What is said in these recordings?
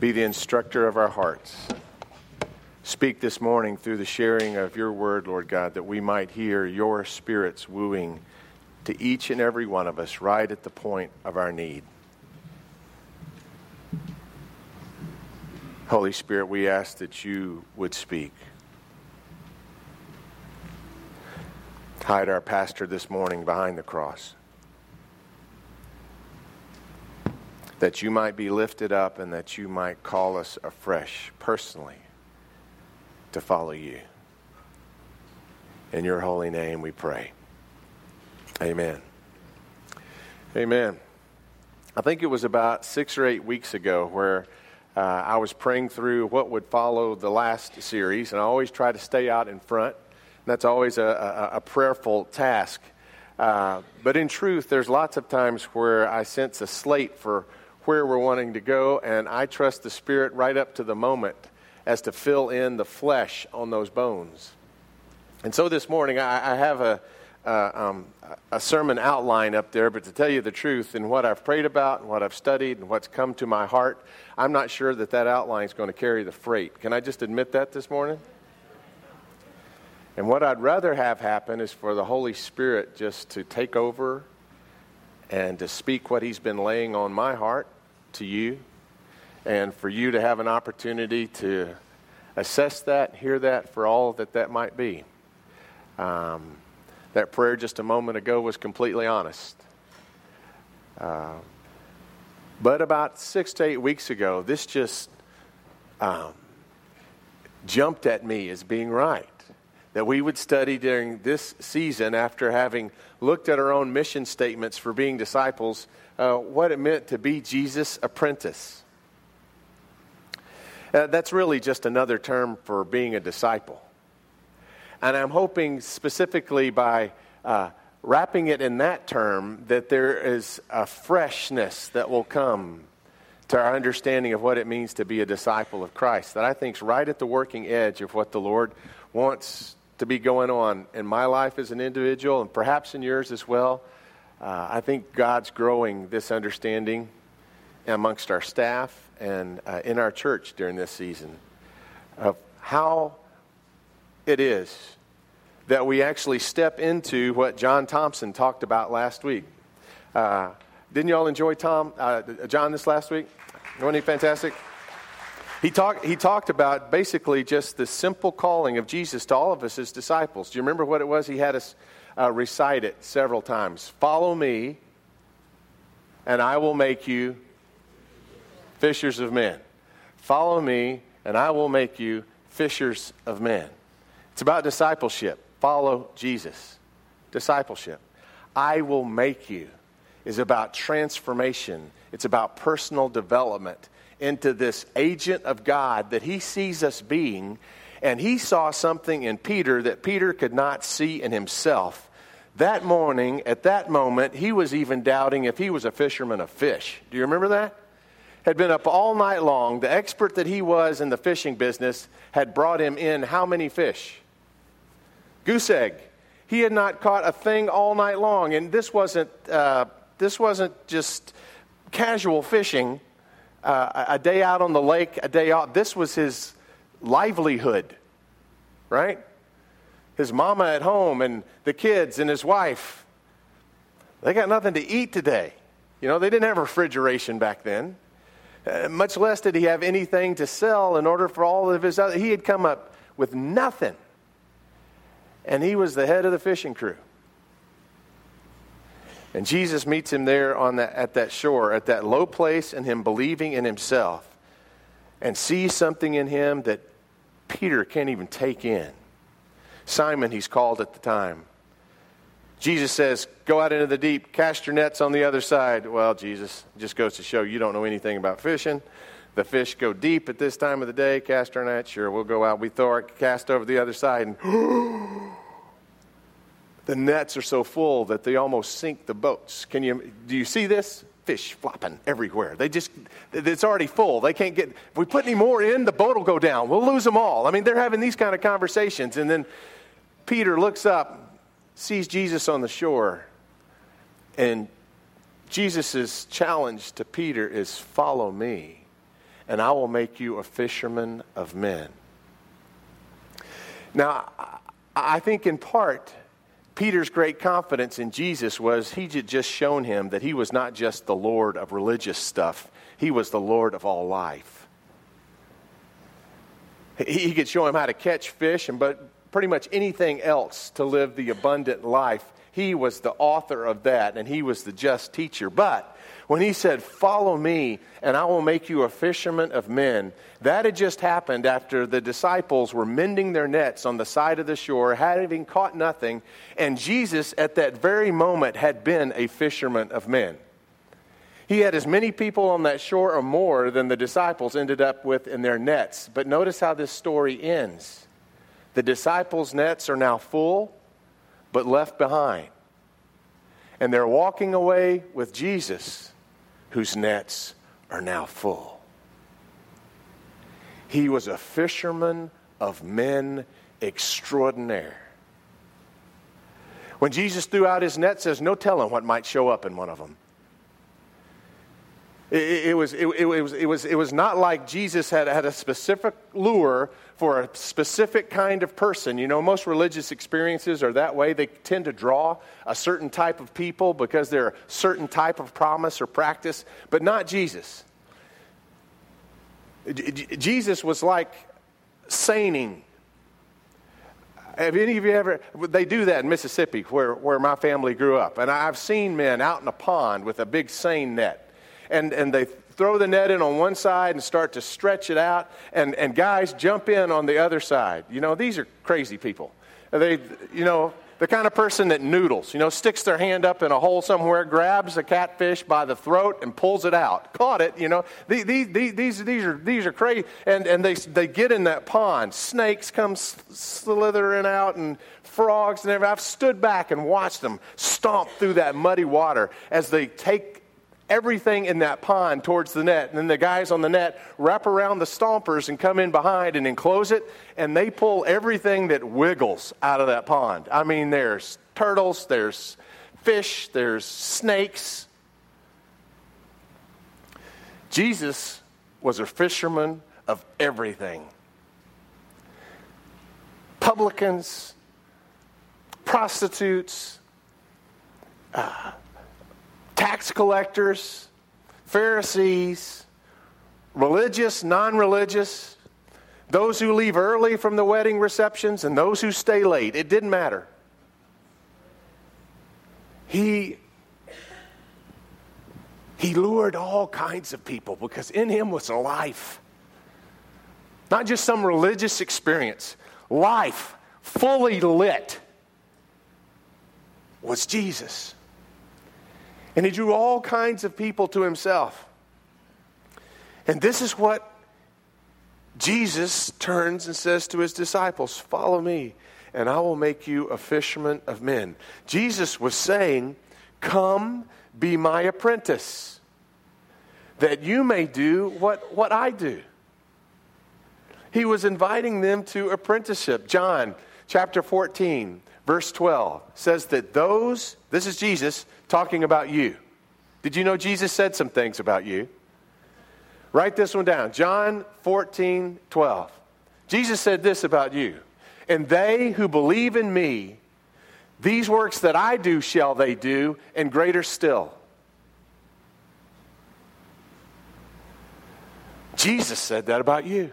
Be the instructor of our hearts. Speak this morning through the sharing of your word, Lord God, that we might hear your Spirit's wooing to each and every one of us right at the point of our need. Holy Spirit, we ask that you would speak. Hide our pastor this morning behind the cross. That you might be lifted up and that you might call us afresh, personally, to follow you. In your holy name we pray. Amen. Amen. I think it was about six or eight weeks ago where uh, I was praying through what would follow the last series, and I always try to stay out in front. That's always a, a, a prayerful task. Uh, but in truth, there's lots of times where I sense a slate for where we're wanting to go, and I trust the Spirit right up to the moment as to fill in the flesh on those bones. And so this morning, I, I have a, uh, um, a sermon outline up there, but to tell you the truth, in what I've prayed about and what I've studied and what's come to my heart, I'm not sure that that outline is going to carry the freight. Can I just admit that this morning? And what I'd rather have happen is for the Holy Spirit just to take over and to speak what He's been laying on my heart to you, and for you to have an opportunity to assess that, hear that for all that that might be. Um, that prayer just a moment ago was completely honest. Uh, but about six to eight weeks ago, this just um, jumped at me as being right. That we would study during this season, after having looked at our own mission statements for being disciples, uh, what it meant to be Jesus' apprentice. Uh, that's really just another term for being a disciple. And I'm hoping specifically by uh, wrapping it in that term that there is a freshness that will come to our understanding of what it means to be a disciple of Christ that I think is right at the working edge of what the Lord wants to be going on in my life as an individual and perhaps in yours as well. Uh, I think God's growing this understanding amongst our staff and uh, in our church during this season of how it is that we actually step into what John Thompson talked about last week. Uh, didn't you all enjoy Tom, uh, John this last week? Wasn't he fantastic? He, talk, he talked about basically just the simple calling of Jesus to all of us as disciples. Do you remember what it was? He had us uh, recite it several times. Follow me, and I will make you fishers of men. Follow me, and I will make you fishers of men. It's about discipleship. Follow Jesus. Discipleship. I will make you is about transformation, it's about personal development into this agent of God that he sees us being. And he saw something in Peter that Peter could not see in himself. That morning, at that moment, he was even doubting if he was a fisherman of fish. Do you remember that? had been up all night long. The expert that he was in the fishing business had brought him in how many fish? Goose egg. He had not caught a thing all night long, and this wasn't uh, this wasn't just casual fishing. Uh, a day out on the lake, a day out. This was his livelihood, right? His mama at home and the kids and his wife. They got nothing to eat today. You know, they didn't have refrigeration back then. Uh, much less did he have anything to sell in order for all of his other. He had come up with nothing and he was the head of the fishing crew. And Jesus meets him there on that, at that shore, at that low place, and him believing in himself, and sees something in him that Peter can't even take in. Simon, he's called at the time. Jesus says, Go out into the deep, cast your nets on the other side. Well, Jesus, just goes to show you don't know anything about fishing. The fish go deep at this time of the day, cast our net, sure, we'll go out. We throw our cast over the other side, and the nets are so full that they almost sink the boats. Can you, do you see this? Fish flopping everywhere. They just, it's already full. They can't get, if we put any more in, the boat will go down. We'll lose them all. I mean, they're having these kind of conversations. And then Peter looks up, sees Jesus on the shore, and Jesus' challenge to Peter is follow me and I will make you a fisherman of men. Now, I think in part, Peter's great confidence in Jesus was he had just shown him that he was not just the Lord of religious stuff, he was the Lord of all life. He could show him how to catch fish and but pretty much anything else to live the abundant life. He was the author of that and he was the just teacher. But when he said, Follow me, and I will make you a fisherman of men, that had just happened after the disciples were mending their nets on the side of the shore, having caught nothing, and Jesus at that very moment had been a fisherman of men. He had as many people on that shore or more than the disciples ended up with in their nets. But notice how this story ends. The disciples' nets are now full, but left behind. And they're walking away with Jesus whose nets are now full. He was a fisherman of men extraordinaire. When Jesus threw out his net, says, no telling what might show up in one of them. It, was, it, it, was, it, was, it was not like Jesus had, had a specific lure for a specific kind of person. You know, most religious experiences are that way. They tend to draw a certain type of people because they're a certain type of promise or practice, but not Jesus. Jesus was like seining. Have any of you ever, they do that in Mississippi where, where my family grew up. And I've seen men out in a pond with a big seine net and, and they throw the net in on one side and start to stretch it out, and, and guys jump in on the other side. You know, these are crazy people. They, you know, the kind of person that noodles, you know, sticks their hand up in a hole somewhere, grabs a catfish by the throat and pulls it out. Caught it, you know. These, these, these, these, are, these are crazy. And, and they, they get in that pond. Snakes come slithering out and frogs and everything. I've stood back and watched them stomp through that muddy water as they take everything in that pond towards the net. And then the guys on the net wrap around the stompers and come in behind and enclose it, and they pull everything that wiggles out of that pond. I mean, there's turtles, there's fish, there's snakes. Jesus was a fisherman of everything publicans, prostitutes, uh, tax collectors, Pharisees, religious, non religious, those who leave early from the wedding receptions, and those who stay late. It didn't matter. He, he lured all kinds of people because in him was life. Not just some religious experience, life fully lit was Jesus. And he drew all kinds of people to himself. And this is what Jesus turns and says to his disciples Follow me, and I will make you a fisherman of men. Jesus was saying, Come, be my apprentice, that you may do what, what I do. He was inviting them to apprenticeship. John chapter 14, verse 12 says that those, this is Jesus talking about you. Did you know Jesus said some things about you? Write this one down John 14, 12. Jesus said this about you. And they who believe in me, these works that I do shall they do, and greater still. Jesus said that about you.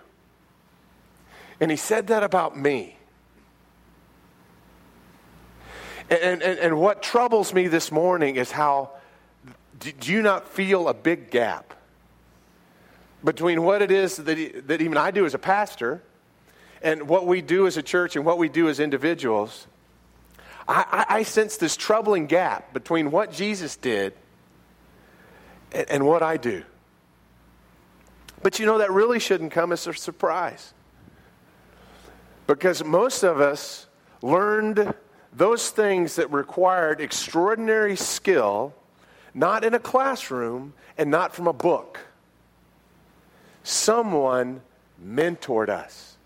And he said that about me. And, and, and what troubles me this morning is how do you not feel a big gap between what it is that, that even I do as a pastor and what we do as a church and what we do as individuals? I, I, I sense this troubling gap between what Jesus did and, and what I do. But you know, that really shouldn't come as a surprise. Because most of us learned those things that required extraordinary skill, not in a classroom and not from a book. Someone mentored us,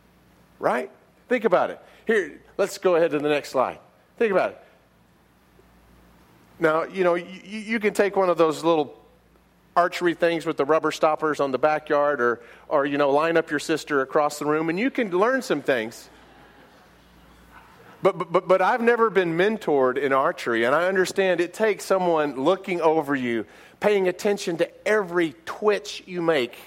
right? Think about it. Here, let's go ahead to the next slide. Think about it. Now, you know, you, you can take one of those little archery things with the rubber stoppers on the backyard or, or you know, line up your sister across the room and you can learn some things. But, but, but I've never been mentored in archery, and I understand it takes someone looking over you, paying attention to every twitch you make,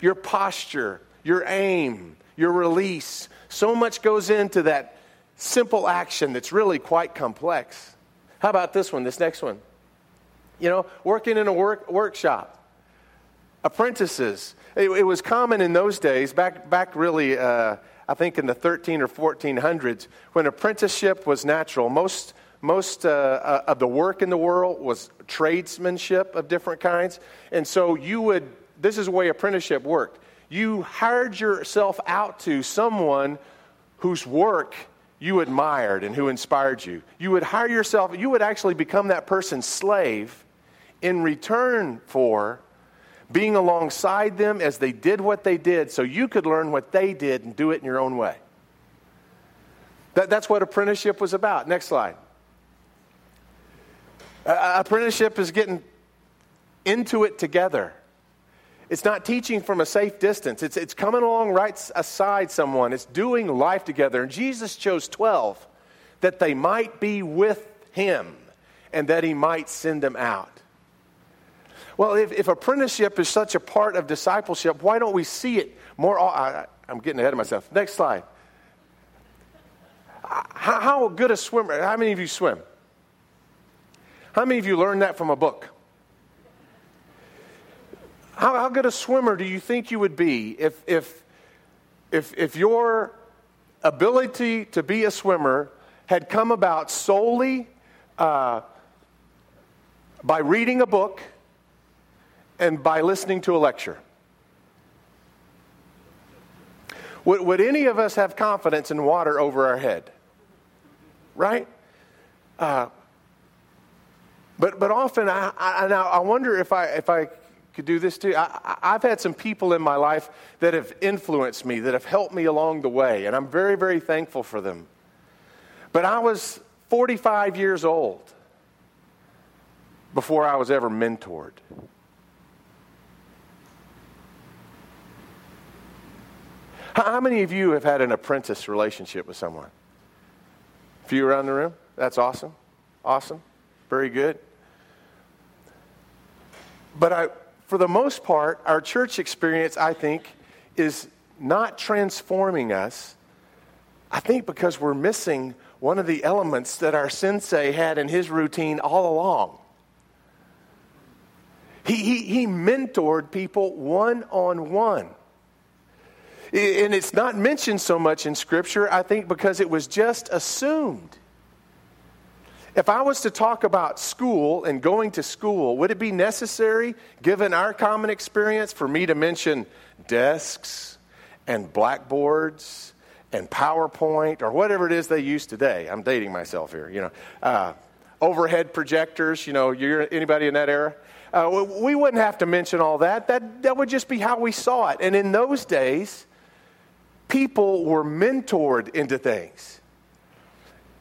your posture, your aim, your release. So much goes into that simple action that's really quite complex. How about this one, this next one? You know, working in a work, workshop. Apprentices. It, it was common in those days, back, back really, uh, I think in the 13 or 1400s, when apprenticeship was natural. Most, most uh, uh, of the work in the world was tradesmanship of different kinds. And so you would, this is the way apprenticeship worked. You hired yourself out to someone whose work you admired and who inspired you. You would hire yourself, you would actually become that person's slave in return for being alongside them as they did what they did so you could learn what they did and do it in your own way. That, that's what apprenticeship was about. Next slide. Uh, apprenticeship is getting into it together. It's not teaching from a safe distance. It's, it's coming along right aside someone. It's doing life together. And Jesus chose 12 that they might be with him and that he might send them out. Well, if, if apprenticeship is such a part of discipleship, why don't we see it more? I, am getting ahead of myself. Next slide. How, how good a swimmer? How many of you swim? How many of you learned that from a book? How, how good a swimmer do you think you would be if, if, if, if your ability to be a swimmer had come about solely uh, by reading a book? And by listening to a lecture? Would, would any of us have confidence in water over our head? Right? Uh, but, but often, I, I, I wonder if I, if I could do this too. I, I've had some people in my life that have influenced me, that have helped me along the way, and I'm very, very thankful for them. But I was 45 years old before I was ever mentored. How many of you have had an apprentice relationship with someone? A few around the room? That's awesome. Awesome. Very good. But I, for the most part, our church experience, I think, is not transforming us. I think because we're missing one of the elements that our sensei had in his routine all along. He, he, he mentored people one on one. And it's not mentioned so much in Scripture, I think, because it was just assumed. If I was to talk about school and going to school, would it be necessary, given our common experience, for me to mention desks and blackboards and PowerPoint or whatever it is they use today? I'm dating myself here, you know. Uh, overhead projectors, you know, you're anybody in that era? Uh, we wouldn't have to mention all that. that. That would just be how we saw it. And in those days, people were mentored into things.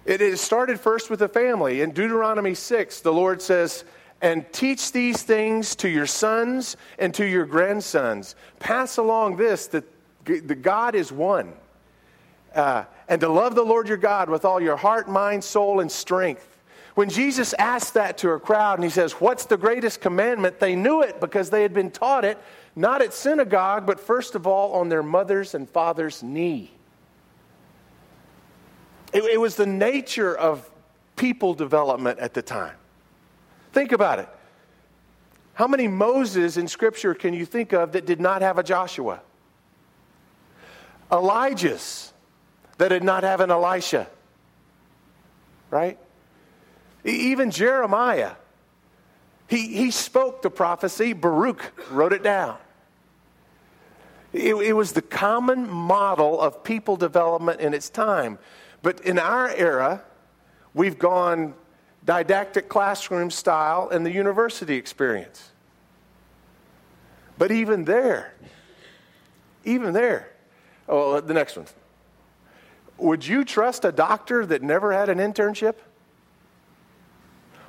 It started first with the family. In Deuteronomy 6, the Lord says, and teach these things to your sons and to your grandsons. Pass along this that the God is one. Uh, and to love the Lord your God with all your heart, mind, soul, and strength. When Jesus asked that to a crowd and he says, What's the greatest commandment? They knew it because they had been taught it not at synagogue, but first of all on their mother's and father's knee. It, it was the nature of people development at the time. Think about it. How many Moses in Scripture can you think of that did not have a Joshua? Elijah's that did not have an Elisha. Right? Even Jeremiah. He, he spoke the prophecy, Baruch wrote it down. It, it was the common model of people development in its time. But in our era, we've gone didactic classroom style and the university experience. But even there, even there, oh, the next one. Would you trust a doctor that never had an internship?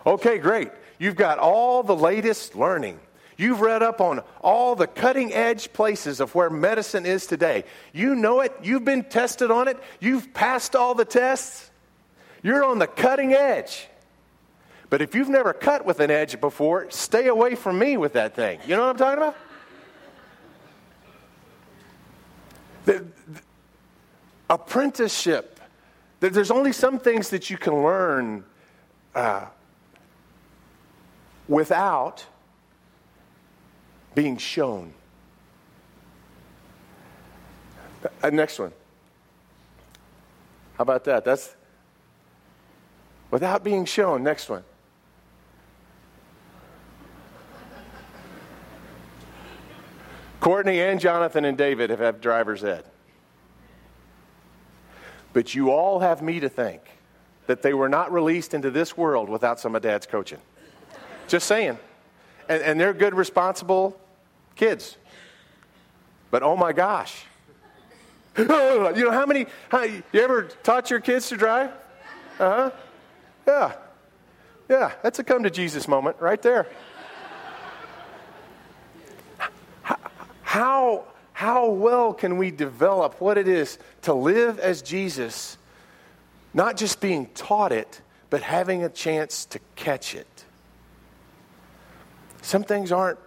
Okay, great. You've got all the latest learning. You've read up on all the cutting edge places of where medicine is today. You know it. You've been tested on it. You've passed all the tests. You're on the cutting edge. But if you've never cut with an edge before, stay away from me with that thing. You know what I'm talking about? The, the apprenticeship. There's only some things that you can learn uh, without being shown. Uh, next one. How about that? That's without being shown. Next one. Courtney and Jonathan and David have had driver's ed. But you all have me to thank that they were not released into this world without some of dad's coaching. Just saying. And, and they're good, responsible kids. But oh my gosh. you know how many, how, you ever taught your kids to drive? Uh huh. Yeah. Yeah, that's a come to Jesus moment right there. How, how well can we develop what it is to live as Jesus, not just being taught it, but having a chance to catch it? Some things aren't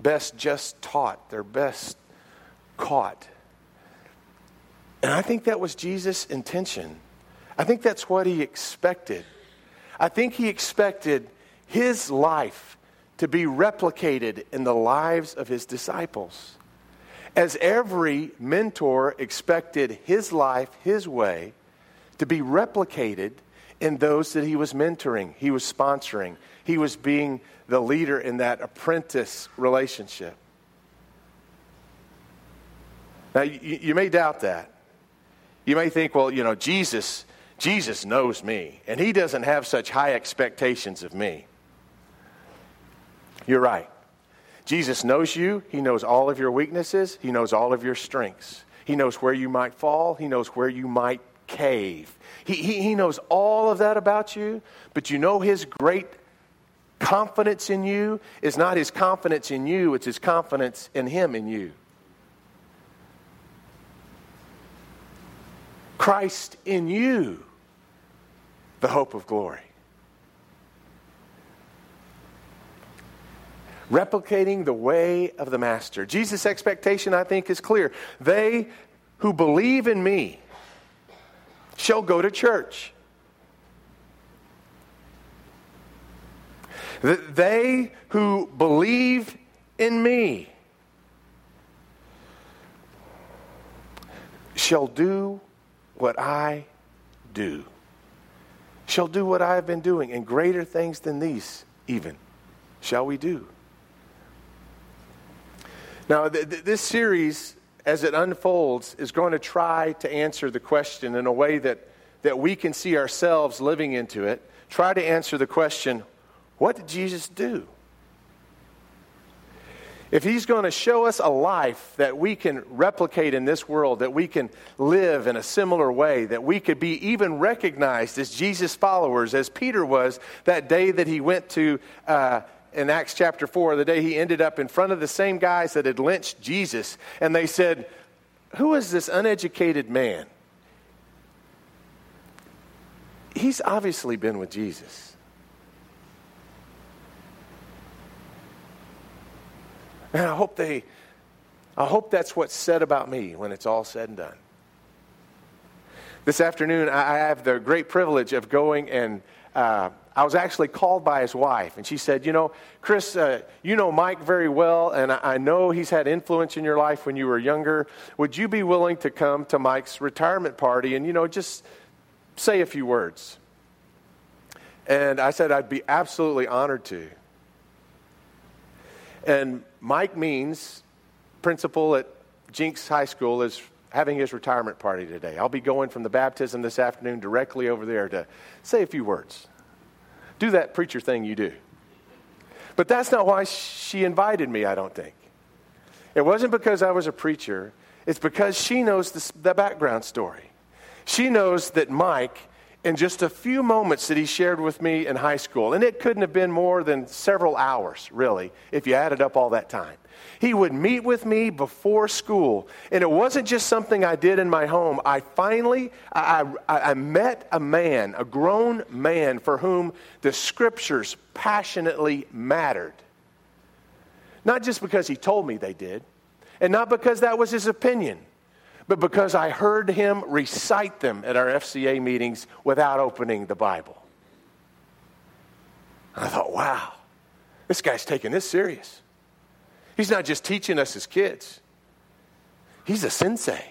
best just taught, they're best caught. And I think that was Jesus' intention. I think that's what he expected. I think he expected his life to be replicated in the lives of his disciples. As every mentor expected his life, his way, to be replicated in those that he was mentoring, he was sponsoring, he was being the leader in that apprentice relationship. Now, you, you, may doubt that. You may think, well, you know, Jesus, Jesus knows me, and he doesn't have such high expectations of me. You're right. Jesus knows you. He knows all of your weaknesses. He knows all of your strengths. He knows where you might fall. He knows where you might cave. He, he, he knows all of that about you, but you know his great confidence in you is not his confidence in you, it's his confidence in him in you. Christ in you, the hope of glory. replicating the way of the Master. Jesus' expectation, I think, is clear. They who believe in me shall go to church. That They who believe in me shall do what I do. Shall do what I have been doing, and greater things than these, even, shall we do. Now, th- th- this series, as it unfolds, is going to try to answer the question in a way that, that we can see ourselves living into it. Try to answer the question what did Jesus do? If he's going to show us a life that we can replicate in this world, that we can live in a similar way, that we could be even recognized as Jesus' followers, as Peter was that day that he went to uh, in Acts chapter 4, the day he ended up in front of the same guys that had lynched Jesus, and they said, Who is this uneducated man? He's obviously been with Jesus. And I hope they, I hope that's what's said about me when it's all said and done. This afternoon, I have the great privilege of going and uh, I was actually called by his wife, and she said, You know, Chris, uh, you know Mike very well, and I, I know he's had influence in your life when you were younger. Would you be willing to come to Mike's retirement party and, you know, just say a few words? And I said, I'd be absolutely honored to. And Mike Means, principal at Jenks High School, is having his retirement party today. I'll be going from the baptism this afternoon directly over there to say a few words do that preacher thing you do. But that's not why she invited me, I don't think. It wasn't because I was a preacher, it's because she knows the, the background story. She knows that Mike in just a few moments that he shared with me in high school. And it couldn't have been more than several hours, really, if you added up all that time. He would meet with me before school. And it wasn't just something I did in my home. I finally, I, I, I met a man, a grown man for whom the scriptures passionately mattered. Not just because he told me they did, and not because that was his opinion but because I heard him recite them at our FCA meetings without opening the Bible. I thought, wow, this guy's taking this serious. He's not just teaching us as kids, he's a sensei.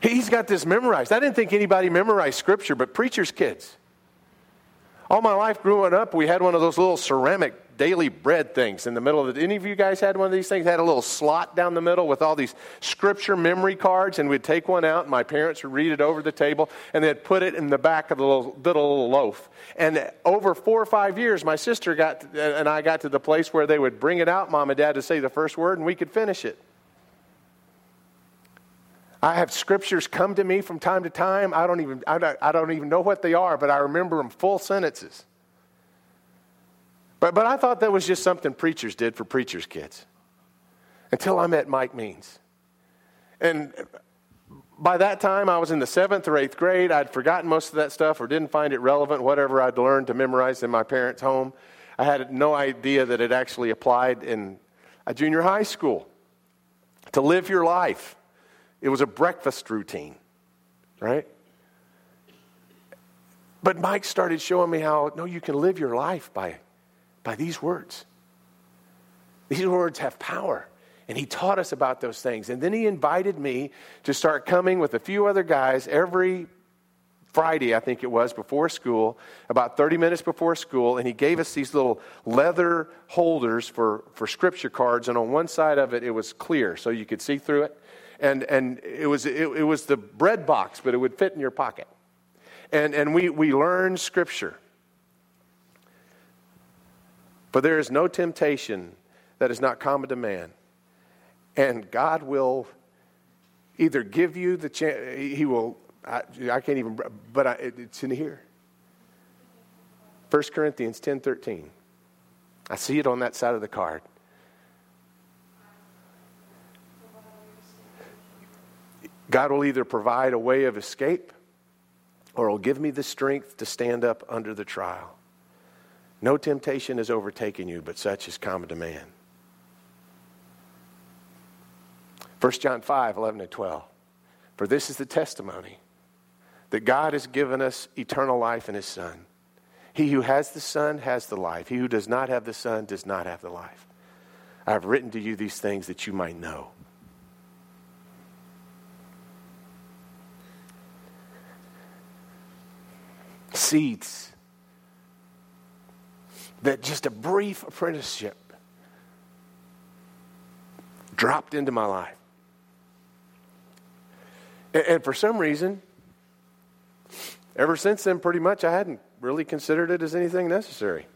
He's got this memorized. I didn't think anybody memorized scripture, but preachers' kids. All my life growing up, we had one of those little ceramic daily bread things in the middle of it. Any of you guys had one of these things? Had a little slot down the middle with all these scripture memory cards, and we'd take one out, and my parents would read it over the table, and they'd put it in the back of the little, little loaf. And over four or five years, my sister got and I got to the place where they would bring it out, mom and dad, to say the first word, and we could finish it. I have scriptures come to me from time to time. I don't even, I don't, I don't even know what they are, but I remember them full sentences. But, but I thought that was just something preachers did for preachers' kids until I met Mike Means. And by that time, I was in the seventh or eighth grade. I'd forgotten most of that stuff or didn't find it relevant, whatever I'd learned to memorize in my parents' home. I had no idea that it actually applied in a junior high school. To live your life, it was a breakfast routine, right? But Mike started showing me how, no, you can live your life by by these words. These words have power. And he taught us about those things. And then he invited me to start coming with a few other guys every Friday, I think it was, before school, about 30 minutes before school. And he gave us these little leather holders for, for scripture cards. And on one side of it, it was clear, so you could see through it. And, and it, was, it, it was the bread box, but it would fit in your pocket. And, and we, we learned scripture. For there is no temptation that is not common to man. And God will either give you the chance, He will, I, I can't even, but I, it's in here. 1 Corinthians 10 13. I see it on that side of the card. God will either provide a way of escape or will give me the strength to stand up under the trial. No temptation has overtaken you, but such is common to man. 1 John 5, 11 and 12. For this is the testimony that God has given us eternal life in his Son. He who has the Son has the life. He who does not have the Son does not have the life. I have written to you these things that you might know. Seeds that just a brief apprenticeship dropped into my life. And, for some reason, ever since then, pretty much, I hadn't really considered it as anything necessary.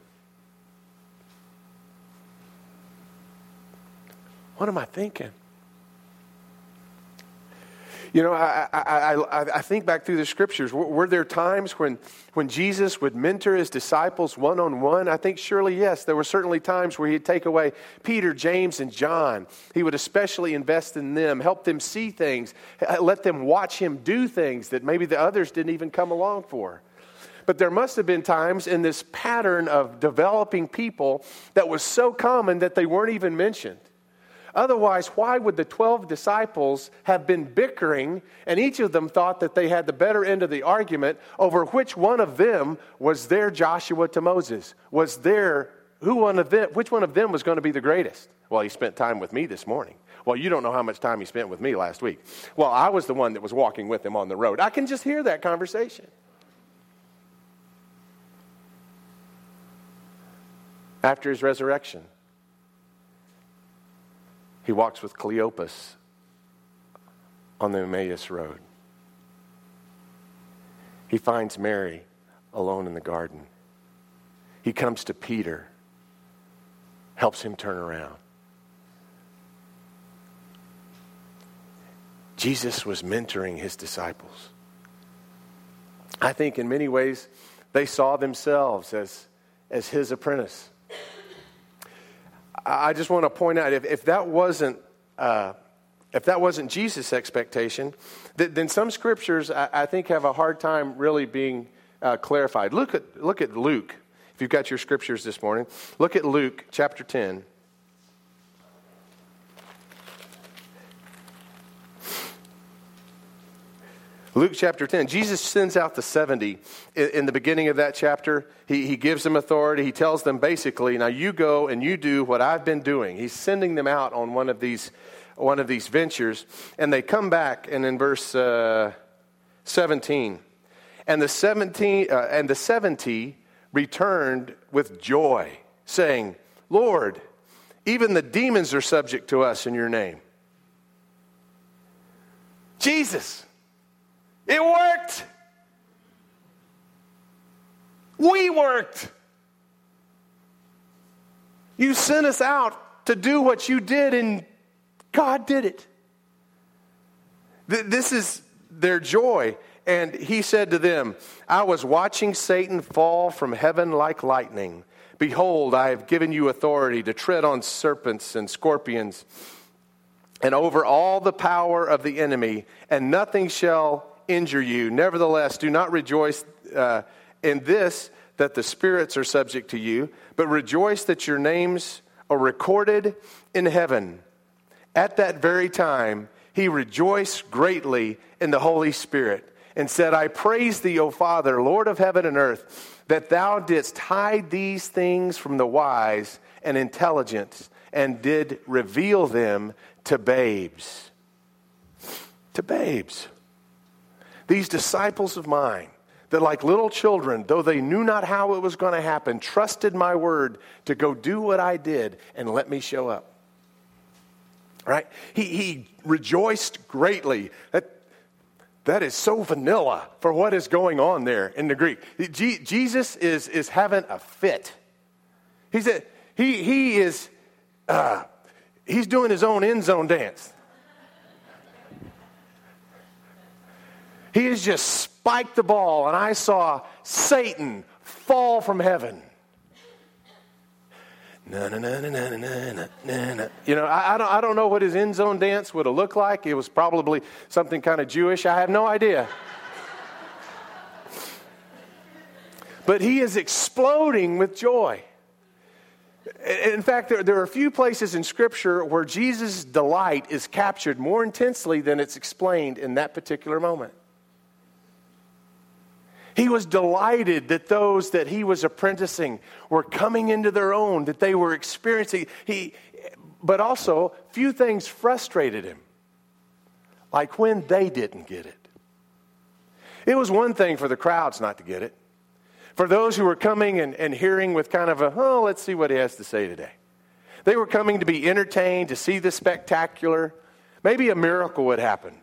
What am I thinking? You know, I, I, I, I, think back through the scriptures. Were, were there times when, when Jesus would mentor his disciples one on one? I think surely yes. There were certainly times where he'd take away Peter, James, and John. He would especially invest in them, help them see things, uh, let them watch him do things that maybe the others didn't even come along for. But there must have been times in this pattern of developing people that was so common that they weren't even mentioned. Otherwise, why would the 12 disciples have been bickering and each of them thought that they had the better end of the argument over which one of them was their Joshua to Moses? Was their who one of them which one of them was going to be the greatest? Well, he spent time with me this morning. Well, you don't know how much time he spent with me last week. Well, I was the one that was walking with him on the road. I can just hear that conversation. After his resurrection, he walks with Cleopas on the Emmaus Road. He finds Mary alone in the garden. He comes to Peter, helps him turn around. Jesus was mentoring his disciples. I think in many ways they saw themselves as, as his apprentice. I just want to point out if, if that wasn't uh, if that wasn't Jesus' expectation, th- then some scriptures I, I, think have a hard time really being uh, clarified. Look at look at Luke. If you've got your scriptures this morning, look at Luke chapter ten. Luke chapter 10, Jesus sends out the 70 in, the beginning of that chapter. He, he gives them authority. He tells them basically, now you go and you do what I've been doing. He's sending them out on one of these, one of these ventures. And they come back, and in verse uh, 17, and the, 17, uh, and the 70 returned with joy, saying, Lord, even the demons are subject to us in your name. Jesus. It worked. We worked. You sent us out to do what you did, and God did it. This is their joy. And he said to them, I was watching Satan fall from heaven like lightning. Behold, I have given you authority to tread on serpents and scorpions and over all the power of the enemy, and nothing shall injure you. Nevertheless, do not rejoice uh, in this that the spirits are subject to you, but rejoice that your names are recorded in heaven. At that very time, he rejoiced greatly in the Holy Spirit and said, I praise thee, O Father, Lord of heaven and earth, that thou didst hide these things from the wise and intelligent and did reveal them to babes. To babes. These disciples of mine, that like little children, though they knew not how it was going to happen, trusted my word to go do what I did and let me show up. Right? He, he rejoiced greatly. That, that is so vanilla for what is going on there in the Greek. G, Jesus is, is having a fit. He's a, he, he is uh, he's doing his own end zone dance. He has just spiked the ball, and I saw Satan fall from heaven. You know, I, I, don't, I don't know what his end zone dance would have looked like. It was probably something kind of Jewish. I have no idea. but he is exploding with joy. In fact, there, there, are a few places in Scripture where Jesus' delight is captured more intensely than it's explained in that particular moment. He was delighted that those that he was apprenticing were coming into their own, that they were experiencing. He, but also, few things frustrated him, like when they didn't get it. It was one thing for the crowds not to get it. For those who were coming and, and hearing with kind of a, oh, let's see what he has to say today. They were coming to be entertained, to see the spectacular. Maybe a miracle would happen.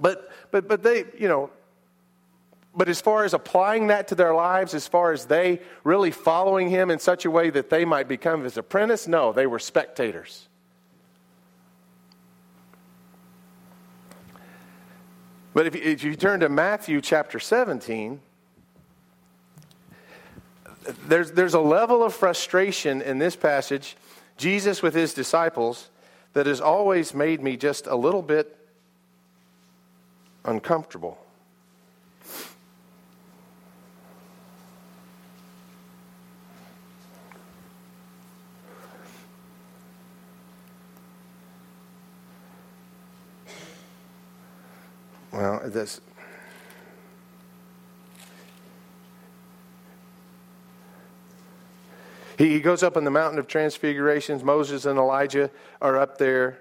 But, but, but they, you know, but as far as applying that to their lives, as far as they really following him in such a way that they might become his apprentice, no, they were spectators. But if you, if you turn to Matthew chapter 17, there's, there's a level of frustration in this passage, Jesus with his disciples, that has always made me just a little bit uncomfortable. This. He, goes up on the mountain of transfigurations. Moses and Elijah are up there.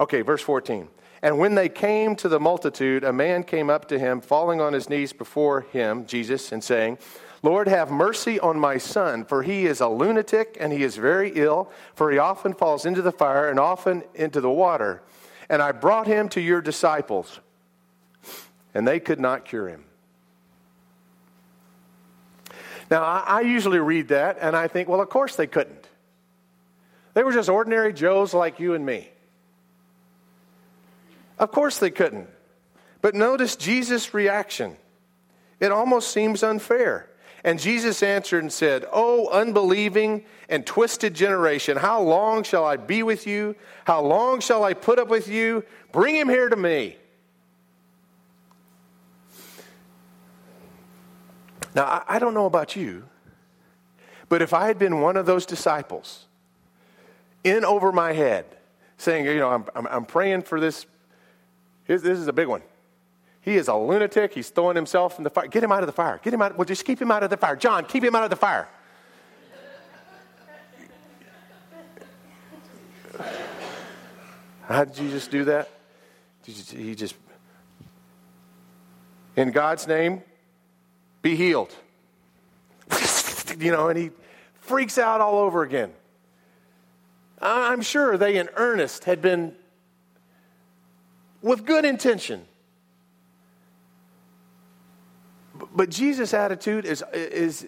Okay, verse 14. And when they came to the multitude, a man came up to him, falling on his knees before him, Jesus, and saying, Lord, have mercy on my son, for he is a lunatic and he is very ill, for he often falls into the fire and often into the water. And I brought him to your disciples and they could not cure him. Now, I, I usually read that and I think, well, of course they couldn't. They were just ordinary Joes like you and me. Of course they couldn't. But notice Jesus' reaction. It almost seems unfair. And Jesus answered and said, O unbelieving and twisted generation, how long shall I be with you? How long shall I put up with you? Bring him here to me. Now, I don't know about you, but if I had been one of those disciples in over my head, saying, you know, I'm, I'm, I'm praying for this, this is a big one. He is a lunatic. He's throwing himself in the fire. Get him out of the fire. Get him out. Well, just keep him out of the fire. John, keep him out of the fire. How did Jesus do that? He just, in God's name, be healed. you know, and he freaks out all over again. I'm sure they, in earnest, had been with good intention But Jesus' attitude is, is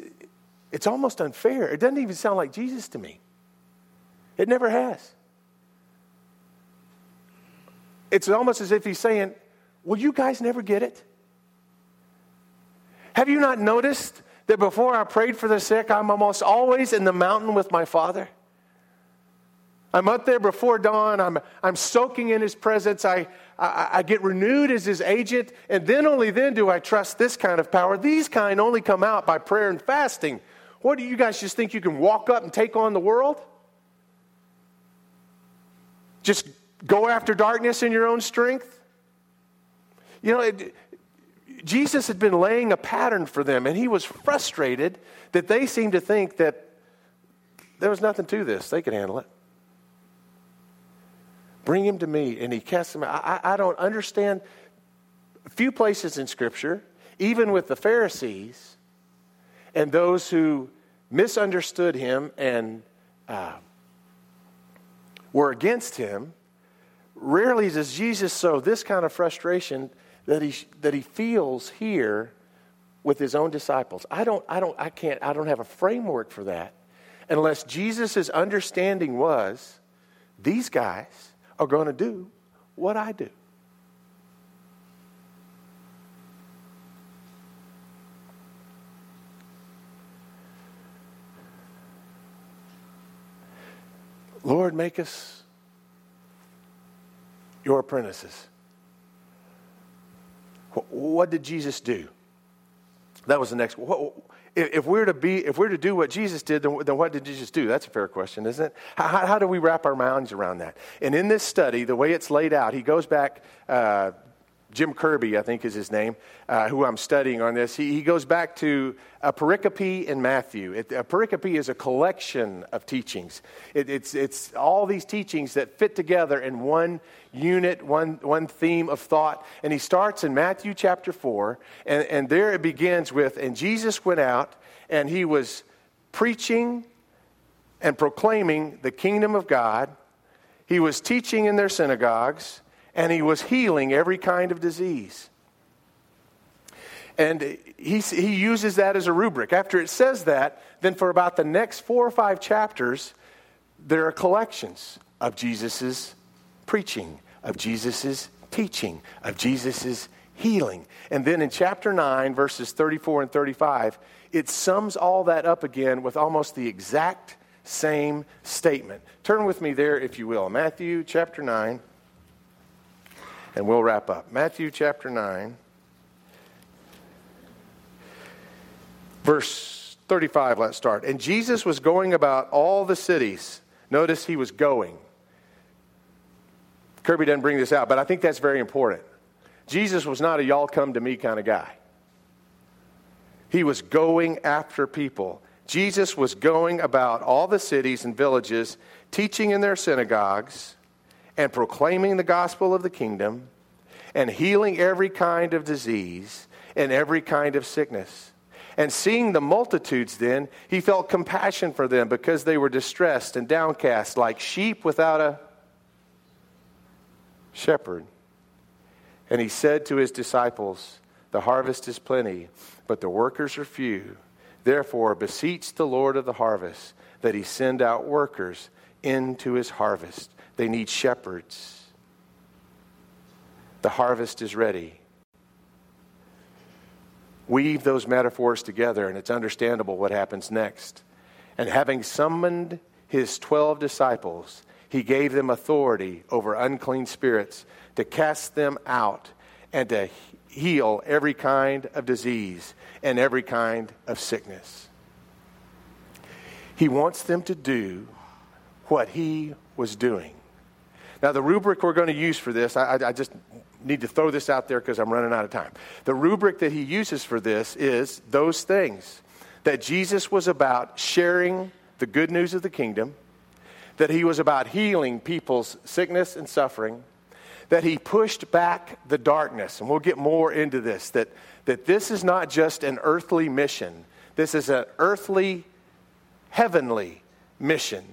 it's almost unfair. It doesn't even sound like Jesus to me. It never has. It's almost as if he's saying, Will you guys never get it? Have you not noticed that before I prayed for the sick, I'm almost always in the mountain with my Father? I'm up there before dawn. I'm, I'm soaking in his presence. I, I, I, get renewed as his agent. And then, only then, do I trust this kind of power. These kind only come out by prayer and fasting. What do you guys just think you can walk up and take on the world? Just go after darkness in your own strength? You know, it, Jesus had been laying a pattern for them, and he was frustrated that they seemed to think that there was nothing to this. They could handle it. Bring him to me. And he cast him out. I, I don't understand a few places in Scripture, even with the Pharisees and those who misunderstood him and uh, were against him. Rarely does Jesus sow this kind of frustration that he, that he feels here with his own disciples. I don't, I don't, I can't, I don't have a framework for that unless Jesus' understanding was these guys are going to do what I do. Lord, make us your apprentices. What did Jesus do? That was the next. If we're to be, if we're to do what Jesus did, then, then what did Jesus do? That's a fair question, isn't it? How, how, do we wrap our minds around that? And in this study, the way it's laid out, he goes back uh, Jim Kirby, I think is his name, uh, who I'm studying on this, he, he goes back to a pericope in Matthew. It, a pericope is a collection of teachings. It, it's, it's all these teachings that fit together in one unit, one, one theme of thought. And he starts in Matthew chapter 4, and, and there it begins with, and Jesus went out and he was preaching and proclaiming the kingdom of God. He was teaching in their synagogues and he was healing every kind of disease. And he, he uses that as a rubric. After it says that, then for about the next four or five chapters, there are collections of Jesus' preaching, of Jesus' teaching, of Jesus' healing. And then in chapter 9, verses 34 and 35, it sums all that up again with almost the exact same statement. Turn with me there, if you will. Matthew chapter 9 and we'll wrap up. Matthew chapter 9, verse 35, let's start. And Jesus was going about all the cities. Notice he was going. Kirby doesn't bring this out, but I think that's very important. Jesus was not a y'all come to me kind of guy. He was going after people. Jesus was going about all the cities and villages, teaching in their synagogues and proclaiming the gospel of the kingdom and healing every kind of disease and every kind of sickness. And seeing the multitudes, then, he felt compassion for them because they were distressed and downcast, like sheep without a shepherd. And he said to his disciples, The harvest is plenty, but the workers are few. Therefore, beseech the Lord of the harvest that he send out workers into his harvest. They need shepherds. The harvest is ready. weave those metaphors together, and it's understandable what happens next. And having summoned his 12 disciples, he gave them authority over unclean spirits to cast them out and to heal every kind of disease and every kind of sickness. He wants them to do what he was doing. Now, the rubric we're going to use for this, I, I just need to throw this out there because I'm running out of time. The rubric that he uses for this is those things that Jesus was about sharing the good news of the kingdom, that he was about healing people's sickness and suffering, that he pushed back the darkness. And we'll get more into this that, that this is not just an earthly mission, this is an earthly, heavenly mission.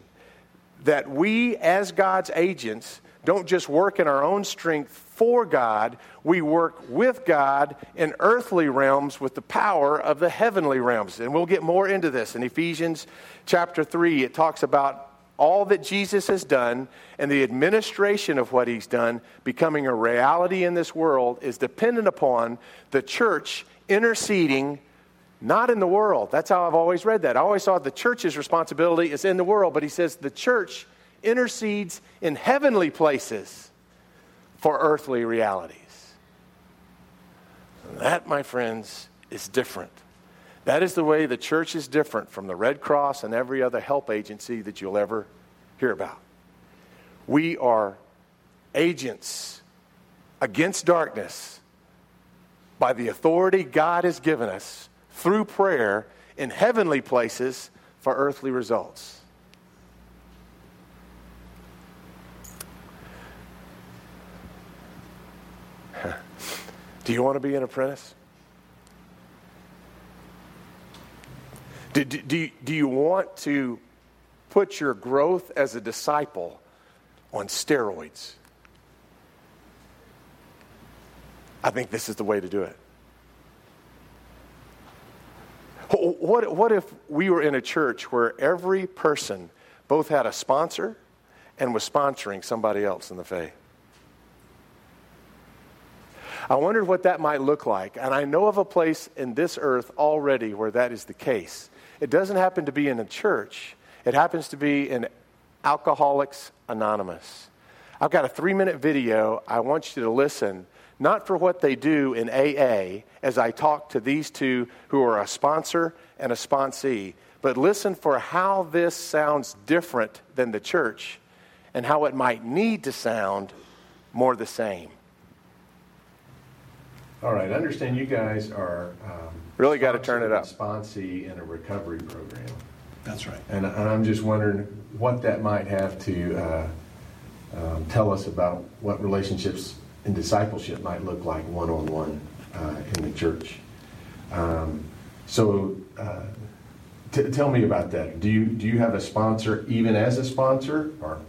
That we, as God's agents, don't just work in our own strength for God, we work with God in earthly realms with the power of the heavenly realms. And we'll get more into this. In Ephesians chapter 3, it talks about all that Jesus has done and the administration of what he's done becoming a reality in this world is dependent upon the church interceding not in the world. That's how I've always read that. I always thought the church's responsibility is in the world, but he says the church intercedes in heavenly places for earthly realities. That, my friends, is different. That is the way the church is different from the Red Cross and every other help agency that you'll ever hear about. We are agents against darkness by the authority God has given us through prayer in heavenly places for earthly results. Do you want to be an apprentice? Do, do, do, do you want to put your growth as a disciple on steroids? I think this is the way to do it. What, what if we were in a church where every person both had a sponsor and was sponsoring somebody else in the faith? I wondered what that might look like. And I know of a place in this earth already where that is the case. It doesn't happen to be in a church, it happens to be in Alcoholics Anonymous. I've got a three minute video. I want you to listen, not for what they do in AA, as I talk to these two who are a sponsor and a sponsee, but listen for how this sounds different than the church and how it might need to sound more the same. All right, I understand you guys are um, Really got to turn it up. Sponsee in a recovery program. That's right. And, and I'm just wondering what that might have to uh, um, tell us about what relationships and discipleship might look like one on one in the church. Um, so, uh, t- tell me about that. Do you do you have a sponsor even as a sponsor, or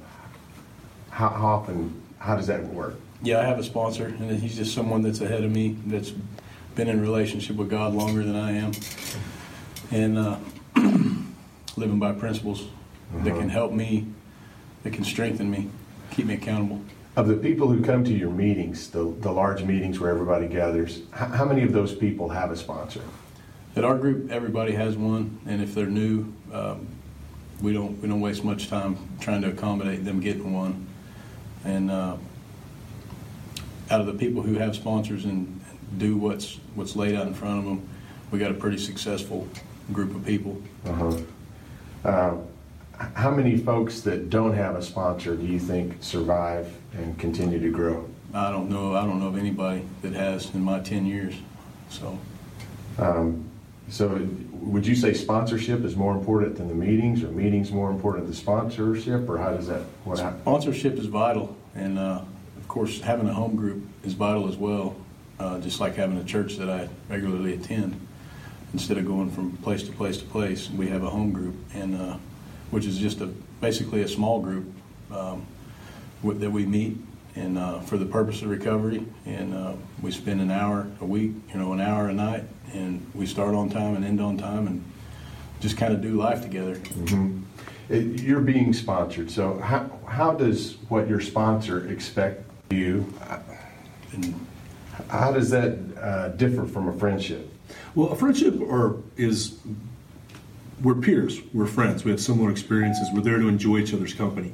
how, how often? How does that work? Yeah, I have a sponsor, and he's just someone that's ahead of me that's been in relationship with God longer than I am, and uh, living by principles uh-huh. that can help me, that can strengthen me, keep me accountable. Of the people who come to your meetings, the, the large meetings where everybody gathers, how, how many of those people have a sponsor? At our group, everybody has one, and if they're new, um, we don't we don't waste much time trying to accommodate them getting one. And uh, out of the people who have sponsors and do what's what's laid out in front of them, we got a pretty successful group of people. Uh-huh. Uh, how many folks that don't have a sponsor do you think survive and continue to grow? I don't know. I don't know of anybody that has in my ten years. So. Um, so, would you say sponsorship is more important than the meetings, or meetings more important than the sponsorship, or how does that? What Sponsorship is vital, and uh, of course, having a home group is vital as well uh, just like having a church that I regularly attend. Instead of going from place to place to place, we have a home group, and uh, which is just a basically a small group um, with, that we meet and uh, for the purpose of recovery. And uh, we spend an hour a week, you know, an hour a night, and we start on time and end on time, and just kind of do life together. Mm-hmm. It, you're being sponsored, so how how does what your sponsor expect you? And how does that uh, differ from a friendship? Well, a friendship or is we're peers, we're friends, we have similar experiences, we're there to enjoy each other's company.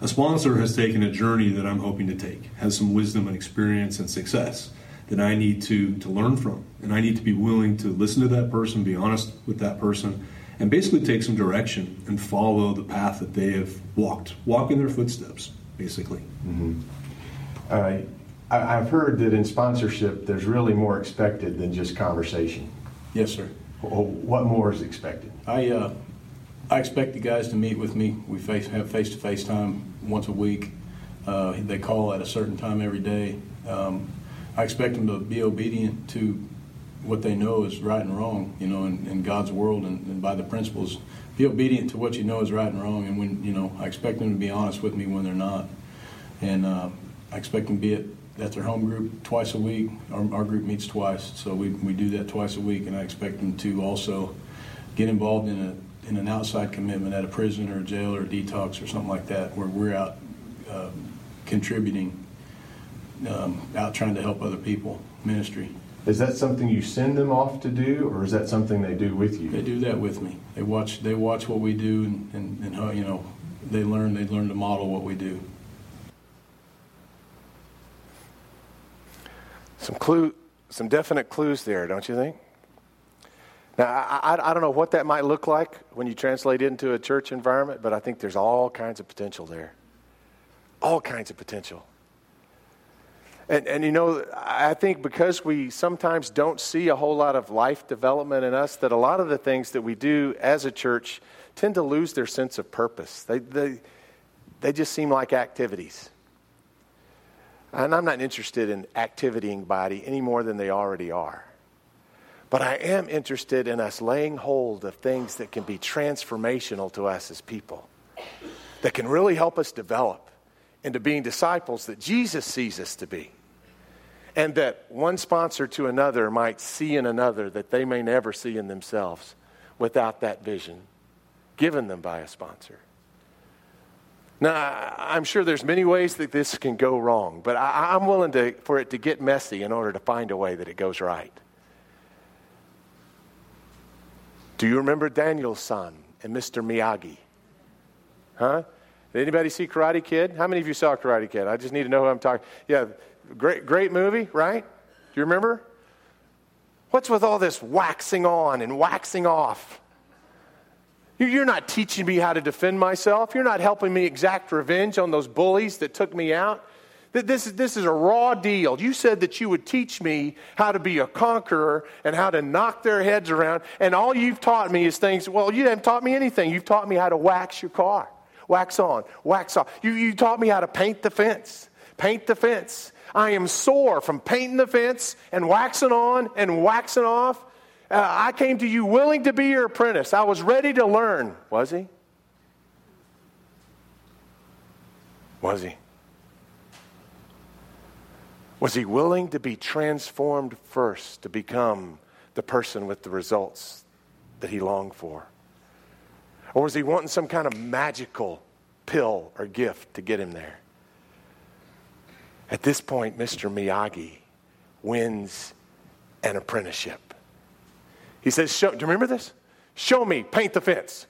A sponsor has taken a journey that I'm hoping to take, has some wisdom and experience and success that I need to, to learn from. And I need to be willing to listen to that person, be honest with that person, and basically take some direction and follow the path that they have walked, walk in their footsteps, basically. Mm-hmm. Uh, I, have heard that in sponsorship, there's really more expected than just conversation. Yes, sir. What more is expected? I uh, I expect the guys to meet with me. We face, have face to face time once a week. Uh, they call at a certain time every day. Um, I expect them to be obedient to what they know is right and wrong, you know, in, in God's world and, and, by the principles. Be obedient to what you know is right and wrong. And when, you know, I expect them to be honest with me when they're not. And uh, I expect them to be at, their home group twice a week. Our, our group meets twice, so we, we do that twice a week. And I expect them to also get involved in a in an outside commitment at a prison or a jail or a detox or something like that, where we're out uh, contributing, um, out trying to help other people, ministry. Is that something you send them off to do, or is that something they do with you? They do that with me. They watch. They watch what we do, and, and, and how, you know, they learn. They learn to model what we do. Some clue, some definite clues there, don't you think? Now, I, I, I, don't know what that might look like when you translate it into a church environment, but I think there's all kinds of potential there. All kinds of potential. And, and you know, I think because we sometimes don't see a whole lot of life development in us, that a lot of the things that we do as a church tend to lose their sense of purpose. They, they, they just seem like activities. And I'm not interested in activitying body any more than they already are. But I am interested in us laying hold of things that can be transformational to us as people, that can really help us develop into being disciples that Jesus sees us to be. And that one sponsor to another might see in another that they may never see in themselves without that vision given them by a sponsor. Now, I'm sure there's many ways that this can go wrong, but I, am willing to, for it to get messy in order to find a way that it goes right. Do you remember Daniel-san and Mr. Miyagi? Huh? Did anybody see Karate Kid? How many of you saw Karate Kid? I just need to know who I'm talking. Yeah, great, great movie, right? Do you remember? What's with all this waxing on and waxing off? You're not teaching me how to defend myself. You're not helping me exact revenge on those bullies that took me out. This is, this is a raw deal. You said that you would teach me how to be a conqueror and how to knock their heads around. And all you've taught me is things, well, you haven't taught me anything. You've taught me how to wax your car. Wax on, wax off. You, you taught me how to paint the fence. Paint the fence. I am sore from painting the fence and waxing on and waxing off. Uh, I came to you willing to be your apprentice. I was ready to learn. Was he? Was he? Was he willing to be transformed first to become the person with the results that he longed for? Or was he wanting some kind of magical pill or gift to get him there? At this point, Mr. Miyagi wins an apprenticeship. He says, Do you remember this? Show me, paint the fence.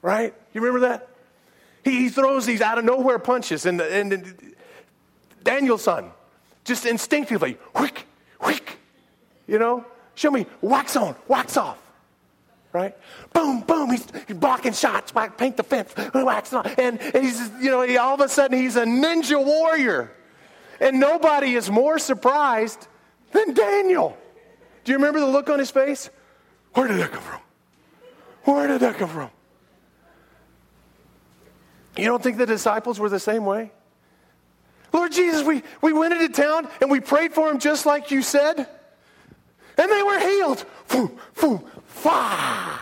Right? You remember that? He, he throws these out of nowhere punches, and, and Daniel-san, just instinctively, whick, whick, you know, show me wax on, wax off. Right? Boom, boom, he's, he's blocking shots, paint the fence, wax on. And, and he's, you know, he, all of a sudden he's a ninja warrior. And nobody is more surprised than Daniel. Do you remember the look on his face? Where did that come from? Where did that come from? You don't think the disciples were the same way? Lord Jesus, we, we went into town and we prayed for him just like you said, and they were healed. Foo, foo, fa.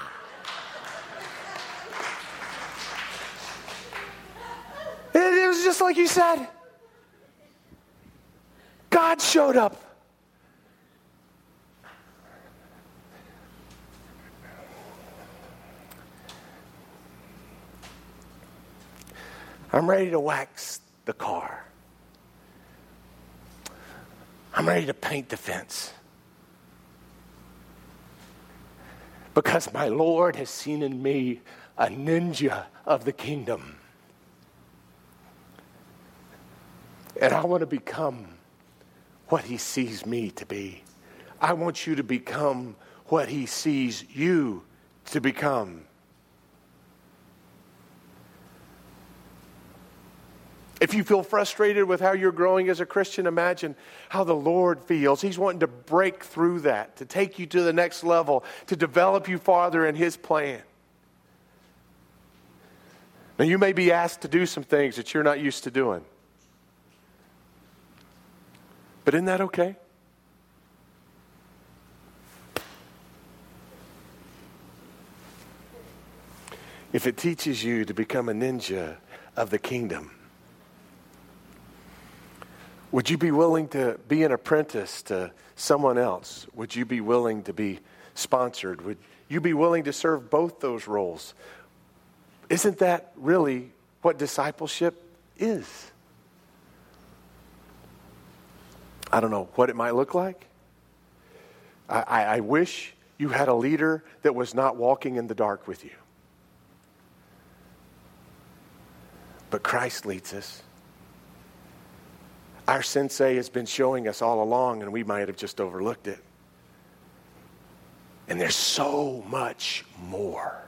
It, it was just like you said. God showed up. I'm ready to wax the car. I'm ready to paint the fence. Because my Lord has seen in me a ninja of the kingdom. And I want to become what he sees me to be. I want you to become what he sees you to become. If you feel frustrated with how you're growing as a Christian, imagine how the Lord feels. He's wanting to break through that, to take you to the next level, to develop you farther in His plan. Now, you may be asked to do some things that you're not used to doing. But isn't that okay? If it teaches you to become a ninja of the kingdom, would you be willing to be an apprentice to someone else? Would you be willing to be sponsored? Would you be willing to serve both those roles? Isn't that really what discipleship is? I don't know what it might look like. I, I, I wish you had a leader that was not walking in the dark with you. But Christ leads us. Our sensei has been showing us all along, and we might have just overlooked it. And there's so much more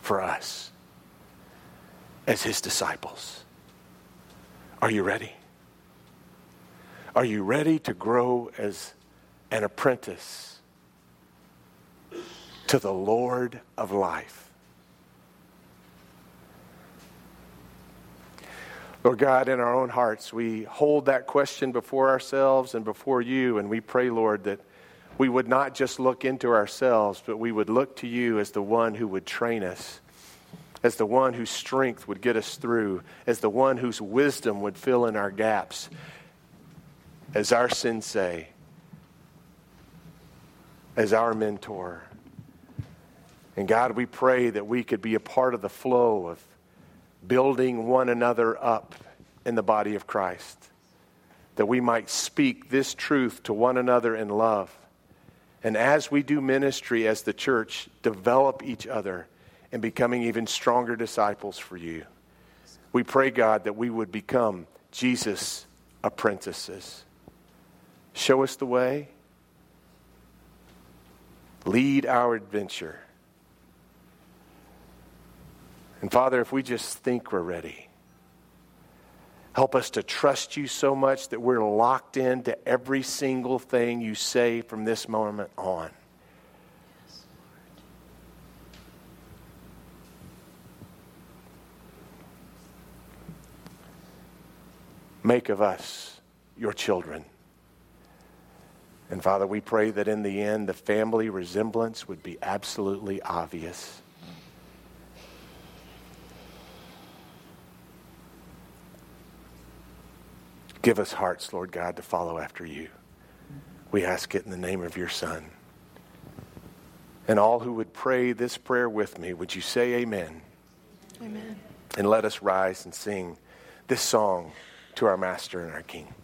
for us as his disciples. Are you ready? Are you ready to grow as an apprentice to the Lord of life? Lord God, in our own hearts, we hold that question before ourselves and before you, and we pray, Lord, that we would not just look into ourselves, but we would look to you as the one who would train us, as the one whose strength would get us through, as the one whose wisdom would fill in our gaps, as our sensei, as our mentor. And God, we pray that we could be a part of the flow of building one another up in the body of Christ, that we might speak this truth to one another in love. And as we do ministry as the church, develop each other in becoming even stronger disciples for you. We pray, God, that we would become Jesus' apprentices. Show us the way. Lead our adventure. And Father, if we just think we're ready, help us to trust you so much that we're locked into every single thing you say from this moment on. Make of us your children. And Father, we pray that in the end, the family resemblance would be absolutely obvious. Give us hearts, Lord God, to follow after you. We ask it in the name of your Son. And all who would pray this prayer with me, would you say amen? Amen. And let us rise and sing this song to our Master and our King.